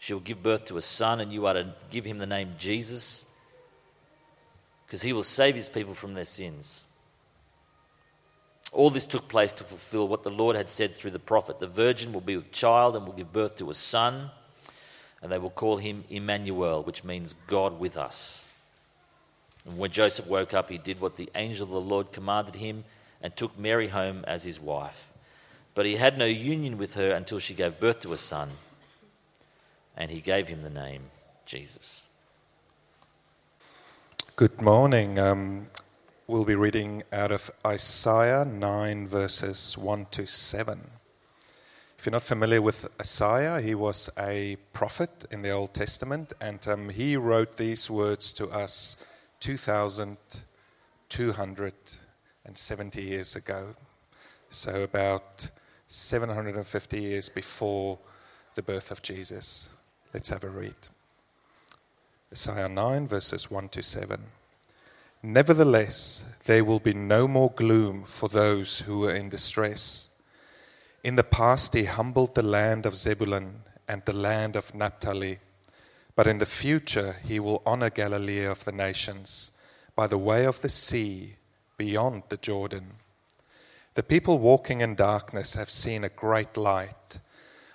She will give birth to a son, and you are to give him the name Jesus, because he will save his people from their sins. All this took place to fulfill what the Lord had said through the prophet The virgin will be with child and will give birth to a son, and they will call him Emmanuel, which means God with us. And when Joseph woke up, he did what the angel of the Lord commanded him and took Mary home as his wife. But he had no union with her until she gave birth to a son and he gave him the name Jesus. Good morning. Um, we'll be reading out of Isaiah 9, verses 1 to 7. If you're not familiar with Isaiah, he was a prophet in the Old Testament, and um, he wrote these words to us 2,270 years ago. So, about 750 years before the birth of Jesus. Let's have a read. Isaiah 9, verses 1 to 7. Nevertheless, there will be no more gloom for those who are in distress. In the past, he humbled the land of Zebulun and the land of Naphtali. But in the future, he will honor Galilee of the nations by the way of the sea beyond the Jordan. The people walking in darkness have seen a great light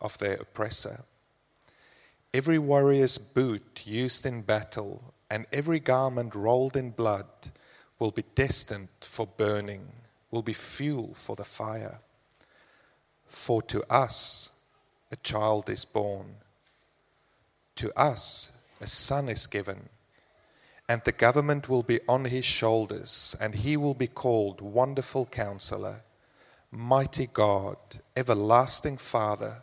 of their oppressor. Every warrior's boot used in battle and every garment rolled in blood will be destined for burning, will be fuel for the fire. For to us a child is born, to us a son is given, and the government will be on his shoulders, and he will be called Wonderful Counselor, Mighty God, Everlasting Father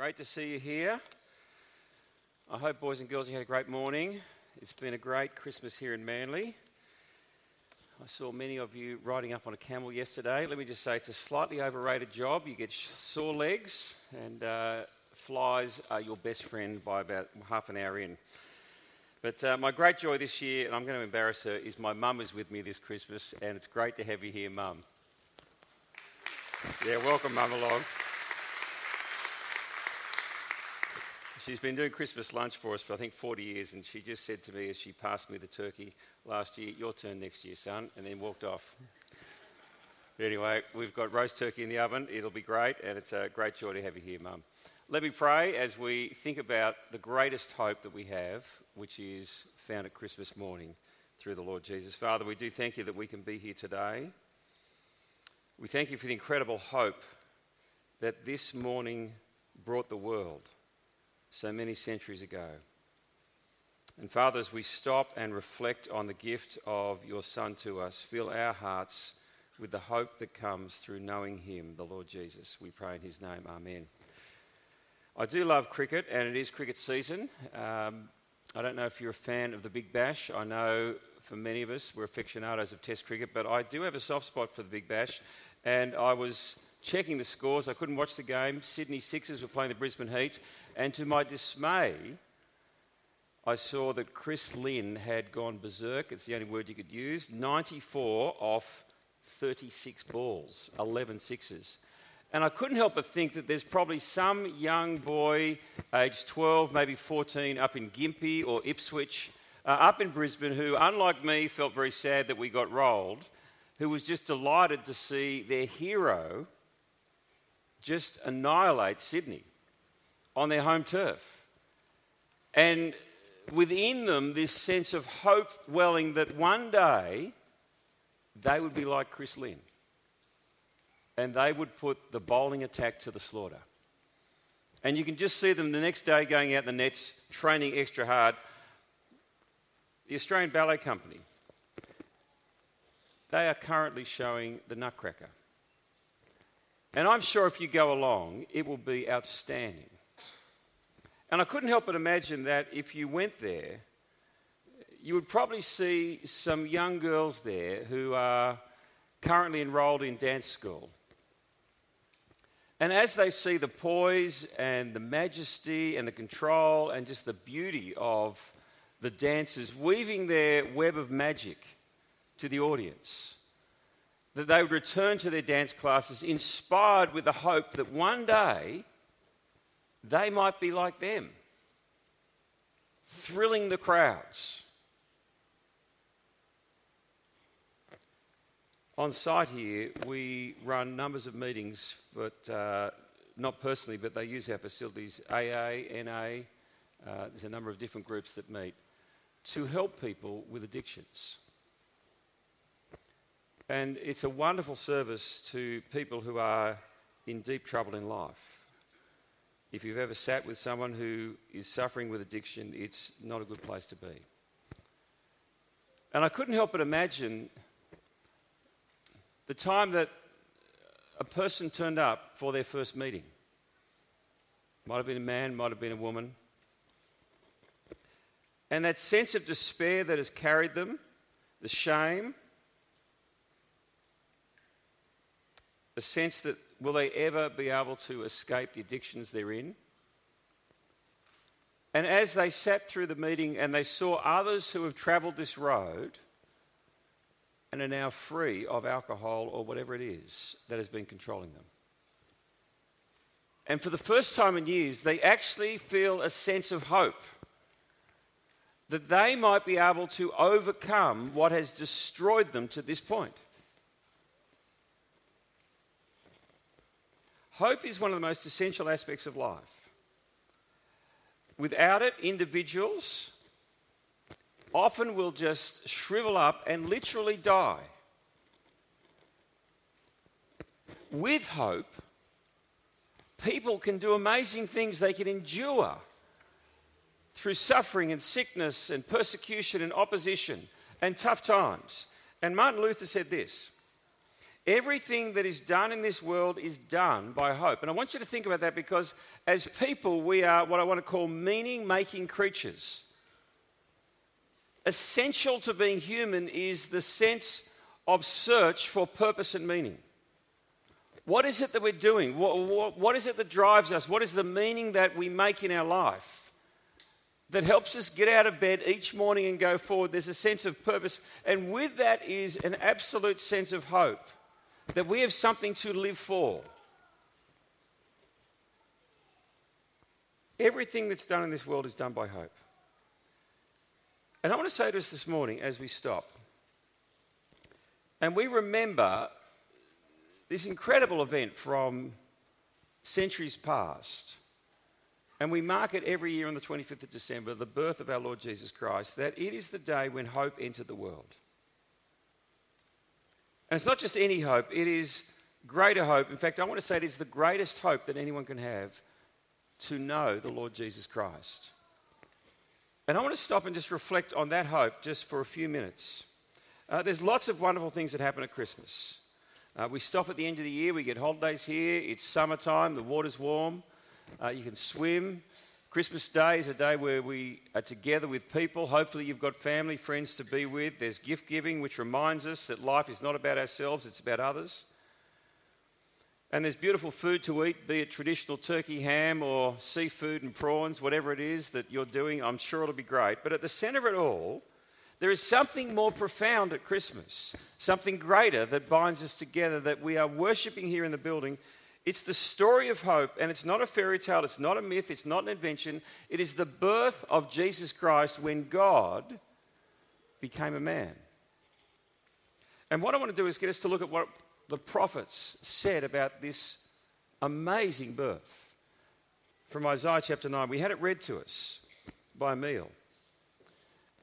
Great to see you here. I hope, boys and girls, you had a great morning. It's been a great Christmas here in Manly. I saw many of you riding up on a camel yesterday. Let me just say it's a slightly overrated job. You get sore legs, and uh, flies are your best friend by about half an hour in. But uh, my great joy this year, and I'm going to embarrass her, is my mum is with me this Christmas, and it's great to have you here, mum. Yeah, welcome, mum, along. She's been doing Christmas lunch for us for I think 40 years, and she just said to me as she passed me the turkey last year, Your turn next year, son, and then walked off. anyway, we've got roast turkey in the oven. It'll be great, and it's a great joy to have you here, Mum. Let me pray as we think about the greatest hope that we have, which is found at Christmas morning through the Lord Jesus. Father, we do thank you that we can be here today. We thank you for the incredible hope that this morning brought the world so many centuries ago. And Father, as we stop and reflect on the gift of your Son to us, fill our hearts with the hope that comes through knowing him, the Lord Jesus. We pray in his name. Amen. I do love cricket, and it is cricket season. Um, I don't know if you're a fan of the Big Bash. I know for many of us, we're aficionados of Test cricket, but I do have a soft spot for the Big Bash. And I was checking the scores. I couldn't watch the game. Sydney Sixers were playing the Brisbane Heat. And to my dismay, I saw that Chris Lynn had gone berserk. It's the only word you could use. 94 off 36 balls, 11 sixes. And I couldn't help but think that there's probably some young boy, aged 12, maybe 14, up in Gympie or Ipswich, uh, up in Brisbane, who, unlike me, felt very sad that we got rolled, who was just delighted to see their hero just annihilate Sydney on their home turf. And within them, this sense of hope welling that one day they would be like Chris Lynn and they would put the bowling attack to the slaughter. And you can just see them the next day going out in the nets, training extra hard. The Australian Ballet Company, they are currently showing the Nutcracker. And I'm sure if you go along, it will be outstanding. And I couldn't help but imagine that if you went there, you would probably see some young girls there who are currently enrolled in dance school. And as they see the poise and the majesty and the control and just the beauty of the dancers weaving their web of magic to the audience, that they would return to their dance classes inspired with the hope that one day they might be like them, thrilling the crowds On site here, we run numbers of meetings, but uh, not personally, but they use our facilities AA, NA, uh, there's a number of different groups that meet to help people with addictions. And it's a wonderful service to people who are in deep trouble in life. If you've ever sat with someone who is suffering with addiction, it's not a good place to be. And I couldn't help but imagine the time that a person turned up for their first meeting. Might have been a man, might have been a woman. And that sense of despair that has carried them, the shame, the sense that will they ever be able to escape the addictions they're in? And as they sat through the meeting and they saw others who have travelled this road, and are now free of alcohol or whatever it is that has been controlling them. And for the first time in years, they actually feel a sense of hope that they might be able to overcome what has destroyed them to this point. Hope is one of the most essential aspects of life. Without it, individuals often will just shrivel up and literally die. With hope, people can do amazing things. They can endure through suffering and sickness and persecution and opposition and tough times. And Martin Luther said this Everything that is done in this world is done by hope. And I want you to think about that because as people, we are what I want to call meaning making creatures essential to being human is the sense of search for purpose and meaning. What is it that we're doing? What, what, what is it that drives us? What is the meaning that we make in our life that helps us get out of bed each morning and go forward? There's a sense of purpose. And with that is an absolute sense of hope that we have something to live for. Everything that's done in this world is done by hope. And I want to say to us this morning as we stop, and we remember this incredible event from centuries past, and we mark it every year on the 25th of December, the birth of our Lord Jesus Christ, that it is the day when hope entered the world. And it's not just any hope, it is greater hope. In fact, I want to say it is the greatest hope that anyone can have to know the Lord Jesus Christ. And I want to stop and just reflect on that hope just for a few minutes. Uh, there's lots of wonderful things that happen at Christmas. Uh, we stop at the end of the year, we get holidays here, it's summertime, the water's warm, uh, you can swim. Christmas Day is a day where we are together with people. Hopefully, you've got family, friends to be with. There's gift giving, which reminds us that life is not about ourselves, it's about others. and there's beautiful food to eat, be it traditional turkey ham or seafood and prawns, whatever it is that you're doing, I'm sure it'll be great. But at the center of it all, there is something more profound at Christmas, something greater that binds us together that we are worshipping here in the building. It's the story of hope, and it's not a fairy tale, it's not a myth, it's not an invention. It is the birth of Jesus Christ when God became a man. And what I want to do is get us to look at what the prophets said about this amazing birth from Isaiah chapter 9. We had it read to us by Emil.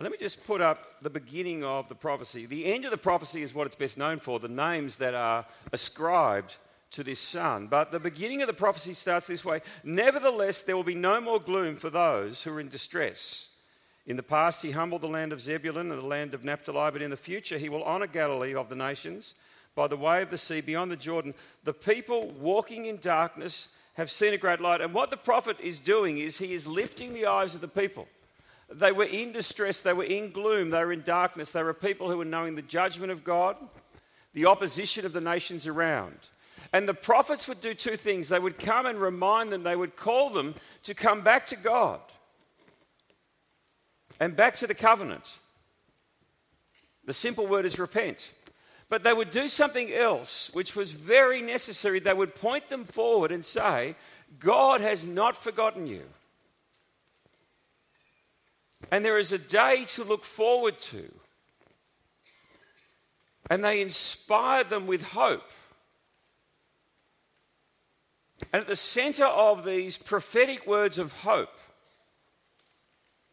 Let me just put up the beginning of the prophecy. The end of the prophecy is what it's best known for, the names that are ascribed to this son. But the beginning of the prophecy starts this way Nevertheless, there will be no more gloom for those who are in distress. In the past, he humbled the land of Zebulun and the land of Naphtali, but in the future, he will honor Galilee of the nations by the way of the sea beyond the Jordan. The people walking in darkness have seen a great light. And what the prophet is doing is he is lifting the eyes of the people they were in distress, they were in gloom, they were in darkness. They were people who were knowing the judgment of God, the opposition of the nations around. And the prophets would do two things they would come and remind them, they would call them to come back to God and back to the covenant. The simple word is repent. But they would do something else, which was very necessary. They would point them forward and say, God has not forgotten you. And there is a day to look forward to. And they inspired them with hope. And at the center of these prophetic words of hope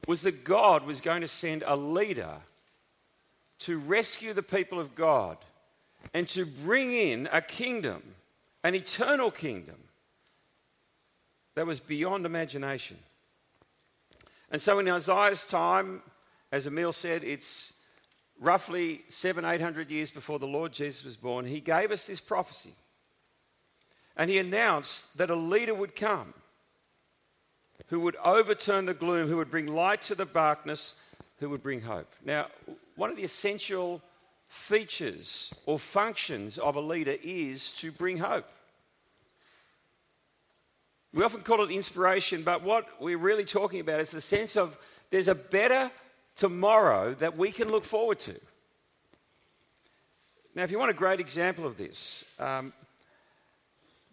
was that God was going to send a leader to rescue the people of God and to bring in a kingdom, an eternal kingdom that was beyond imagination. And so in Isaiah's time, as Emil said, it's roughly seven, eight hundred years before the Lord Jesus was born, he gave us this prophecy. And he announced that a leader would come who would overturn the gloom, who would bring light to the darkness, who would bring hope. Now, one of the essential features or functions of a leader is to bring hope. We often call it inspiration, but what we're really talking about is the sense of there's a better tomorrow that we can look forward to. Now, if you want a great example of this, um,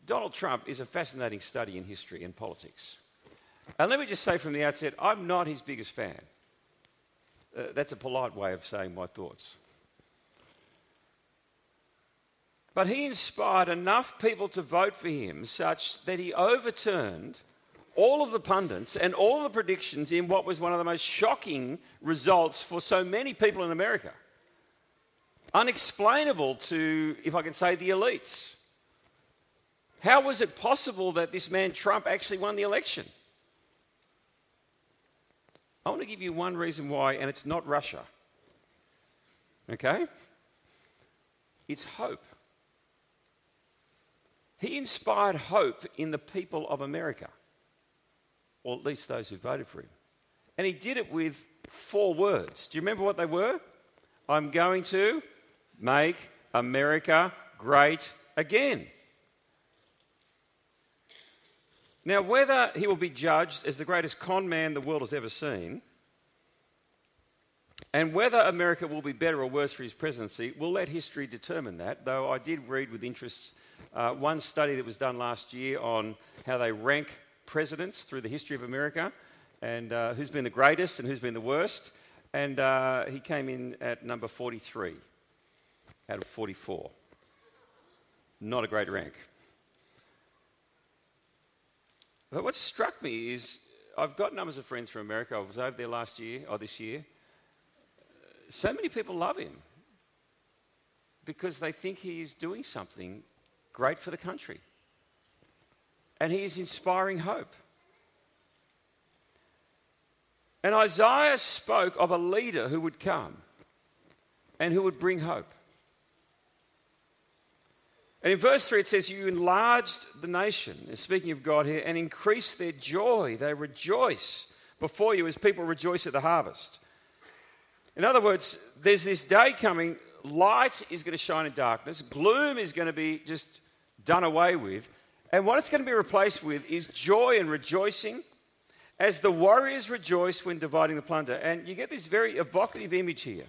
Donald Trump is a fascinating study in history and politics. And let me just say from the outset, I'm not his biggest fan. Uh, that's a polite way of saying my thoughts. But he inspired enough people to vote for him such that he overturned all of the pundits and all the predictions in what was one of the most shocking results for so many people in America. Unexplainable to, if I can say, the elites. How was it possible that this man Trump actually won the election? I want to give you one reason why, and it's not Russia. Okay? It's hope. He inspired hope in the people of America, or at least those who voted for him. And he did it with four words. Do you remember what they were? I'm going to make America great again. Now, whether he will be judged as the greatest con man the world has ever seen, and whether America will be better or worse for his presidency, we'll let history determine that, though I did read with interest uh, one study that was done last year on how they rank presidents through the history of America and uh, who's been the greatest and who's been the worst. And uh, he came in at number 43 out of 44. Not a great rank. But what struck me is I've got numbers of friends from America. I was over there last year or this year. So many people love him because they think he is doing something great for the country. And he is inspiring hope. And Isaiah spoke of a leader who would come and who would bring hope. And in verse 3, it says, You enlarged the nation, and speaking of God here, and increased their joy. They rejoice before you as people rejoice at the harvest. In other words, there's this day coming, light is going to shine in darkness, gloom is going to be just done away with. And what it's going to be replaced with is joy and rejoicing as the warriors rejoice when dividing the plunder. And you get this very evocative image here.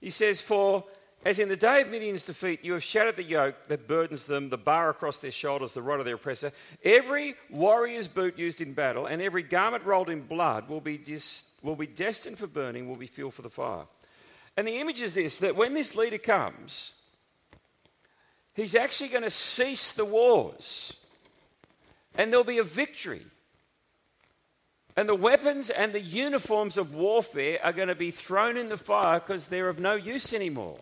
He says, For as in the day of Midian's defeat, you have shattered the yoke that burdens them, the bar across their shoulders, the rod of their oppressor. Every warrior's boot used in battle and every garment rolled in blood will be, dis- will be destined for burning, will be fuel for the fire. And the image is this that when this leader comes, he's actually going to cease the wars and there'll be a victory. And the weapons and the uniforms of warfare are going to be thrown in the fire because they're of no use anymore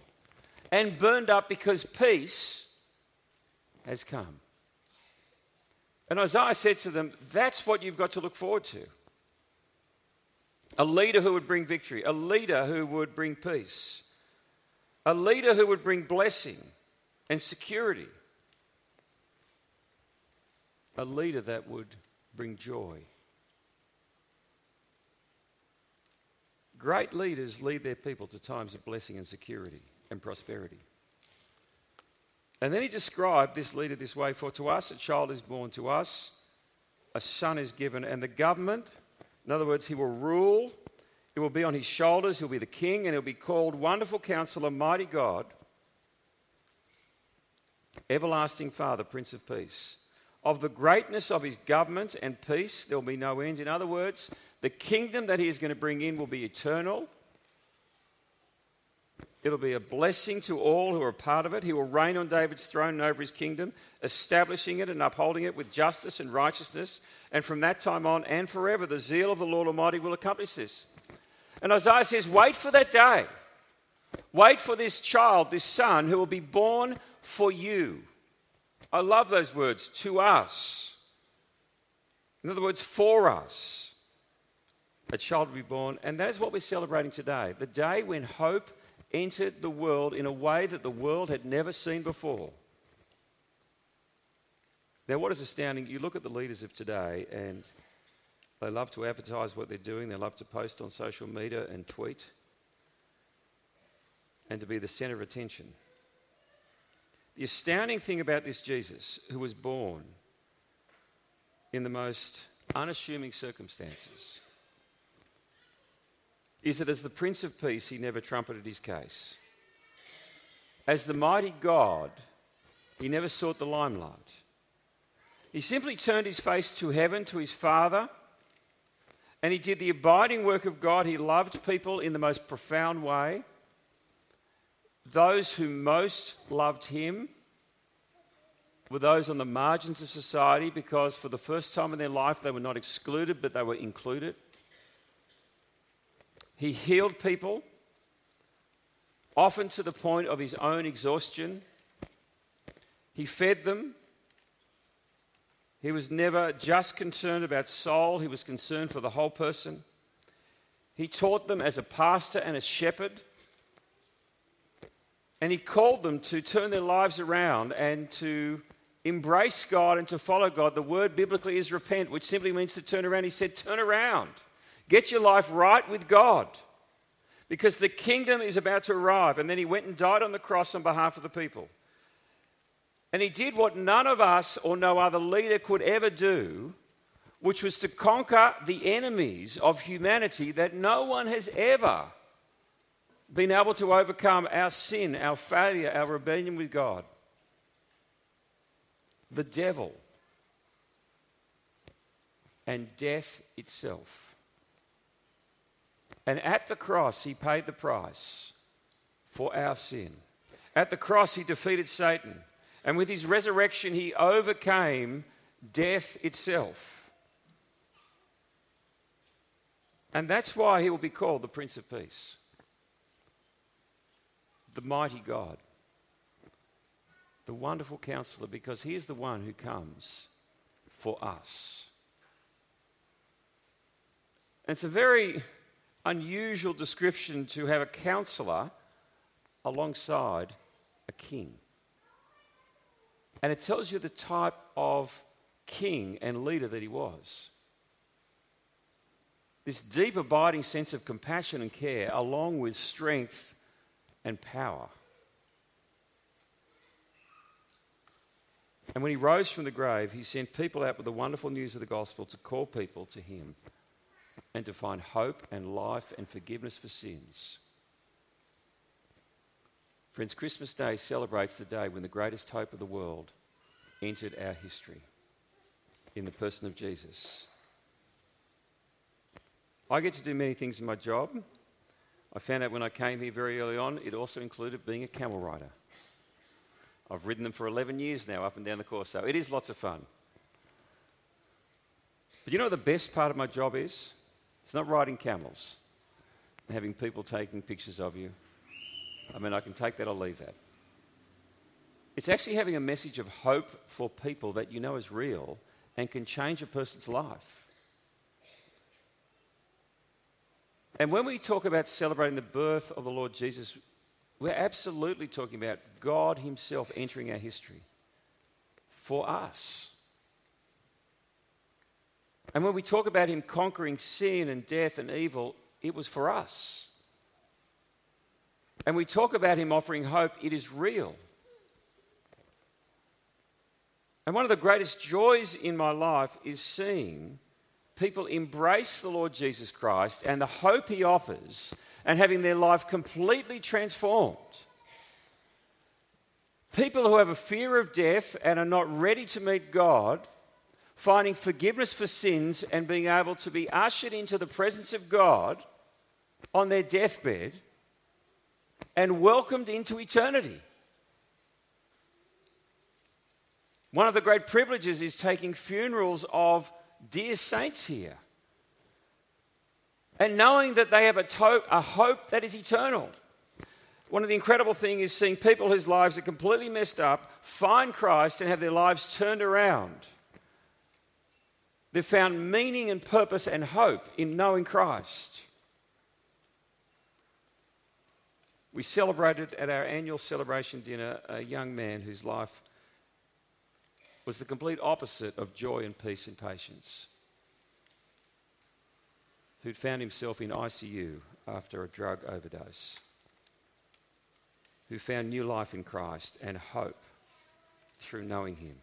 and burned up because peace has come. And Isaiah said to them, That's what you've got to look forward to. A leader who would bring victory, a leader who would bring peace, a leader who would bring blessing and security, a leader that would bring joy. Great leaders lead their people to times of blessing and security and prosperity. And then he described this leader this way For to us a child is born, to us a son is given, and the government, in other words, he will rule, it will be on his shoulders, he'll be the king, and he'll be called Wonderful Counselor, Mighty God, Everlasting Father, Prince of Peace. Of the greatness of his government and peace, there will be no end. In other words, the kingdom that he is going to bring in will be eternal It'll be a blessing to all who are part of it. He will reign on David's throne and over his kingdom, establishing it and upholding it with justice and righteousness. And from that time on and forever, the zeal of the Lord Almighty will accomplish this. And Isaiah says, Wait for that day. Wait for this child, this son, who will be born for you. I love those words, to us. In other words, for us. A child will be born. And that is what we're celebrating today the day when hope entered the world in a way that the world had never seen before. Now, what is astounding, you look at the leaders of today and they love to advertise what they're doing, they love to post on social media and tweet, and to be the center of attention. The astounding thing about this Jesus, who was born in the most unassuming circumstances, is that as the Prince of Peace, he never trumpeted his case. As the mighty God, he never sought the limelight. He simply turned his face to heaven, to his Father, and he did the abiding work of God. He loved people in the most profound way. Those who most loved him were those on the margins of society because for the first time in their life they were not excluded but they were included. He healed people, often to the point of his own exhaustion. He fed them. He was never just concerned about soul, he was concerned for the whole person. He taught them as a pastor and a shepherd. And he called them to turn their lives around and to embrace God and to follow God. The word biblically is repent, which simply means to turn around. He said, Turn around. Get your life right with God because the kingdom is about to arrive. And then he went and died on the cross on behalf of the people. And he did what none of us or no other leader could ever do, which was to conquer the enemies of humanity that no one has ever been able to overcome our sin, our failure, our rebellion with God. The devil and death itself. And at the cross, he paid the price for our sin. At the cross, he defeated Satan. And with his resurrection, he overcame death itself. And that's why he will be called the Prince of Peace, the mighty God, the wonderful counselor, because he is the one who comes for us. And it's a very unusual description to have a counselor alongside a king. And it tells you the type of king and leader that he was. This deep, abiding sense of compassion and care, along with strength and power. And when he rose from the grave, he sent people out with the wonderful news of the gospel to call people to him and to find hope and life and forgiveness for sins. Friends, Christmas Day celebrates the day when the greatest hope of the world entered our history in the person of Jesus. I get to do many things in my job. I found out when I came here very early on, it also included being a camel rider. I've ridden them for 11 years now, up and down the course, so it is lots of fun. But you know what the best part of my job is? It's not riding camels and having people taking pictures of you. I mean, I can take that or leave that. It's actually having a message of hope for people that you know is real and can change a person's life. And when we talk about celebrating the birth of the Lord Jesus, we're absolutely talking about God Himself entering our history for us. And when we talk about Him conquering sin and death and evil, it was for us. And we talk about Him offering hope, it is real. And one of the greatest joys in my life is seeing people embrace the Lord Jesus Christ and the hope He offers and having their life completely transformed. People who have a fear of death and are not ready to meet God, finding forgiveness for sins and being able to be ushered into the presence of God on their deathbed and welcomed into eternity. One of the great privileges is taking funerals of dear saints here and knowing that they have a, to- a hope that is eternal. One of the incredible things is seeing people whose lives are completely messed up find Christ and have their lives turned around. They've found meaning and purpose and hope in knowing Christ. We celebrated at our annual celebration dinner a young man whose life was the complete opposite of joy and peace and patience who'd found himself in ICU after a drug overdose, who found new life in Christ and hope through knowing Him.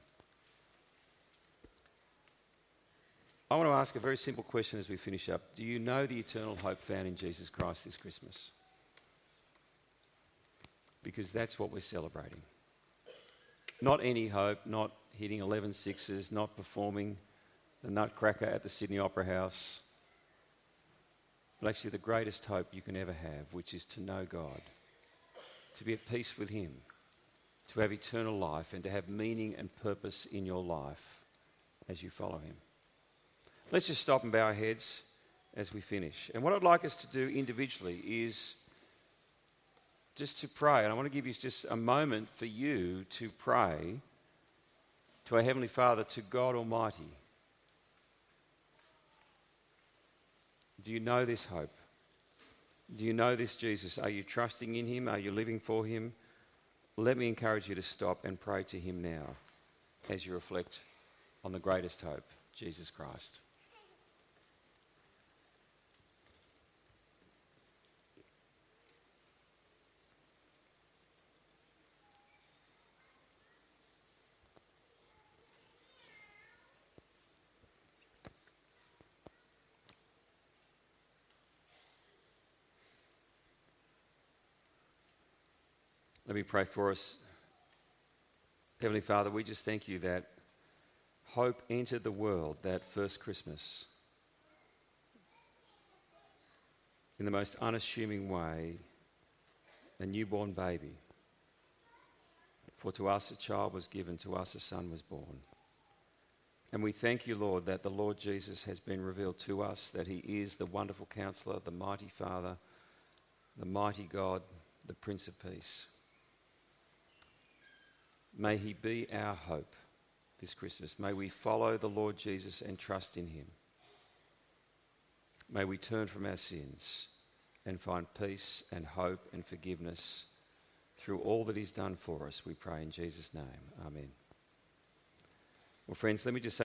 I want to ask a very simple question as we finish up. Do you know the eternal hope found in Jesus Christ this Christmas? Because that's what we're celebrating. Not any hope, not hitting 11 sixes, not performing the Nutcracker at the Sydney Opera House, but actually the greatest hope you can ever have, which is to know God, to be at peace with Him, to have eternal life, and to have meaning and purpose in your life as you follow Him. Let's just stop and bow our heads as we finish. And what I'd like us to do individually is just to pray. And I want to give you just a moment for you to pray to our Heavenly Father, to God Almighty Do you know this hope? Do you know this Jesus? Are you trusting in him? Are you living for him? Let me encourage you to stop and pray to him now as you reflect on the greatest hope, Jesus Christ. Me pray for us. Heavenly Father, we just thank you that hope entered the world that first Christmas in the most unassuming way, a newborn baby. For to us a child was given, to us a son was born. And we thank you, Lord, that the Lord Jesus has been revealed to us, that he is the wonderful counselor, the mighty Father, the mighty God, the Prince of Peace. May He be our hope this Christmas. May we follow the Lord Jesus and trust in Him. May we turn from our sins and find peace and hope and forgiveness through all that He's done for us. We pray in Jesus' name. Amen. Well, friends, let me just say.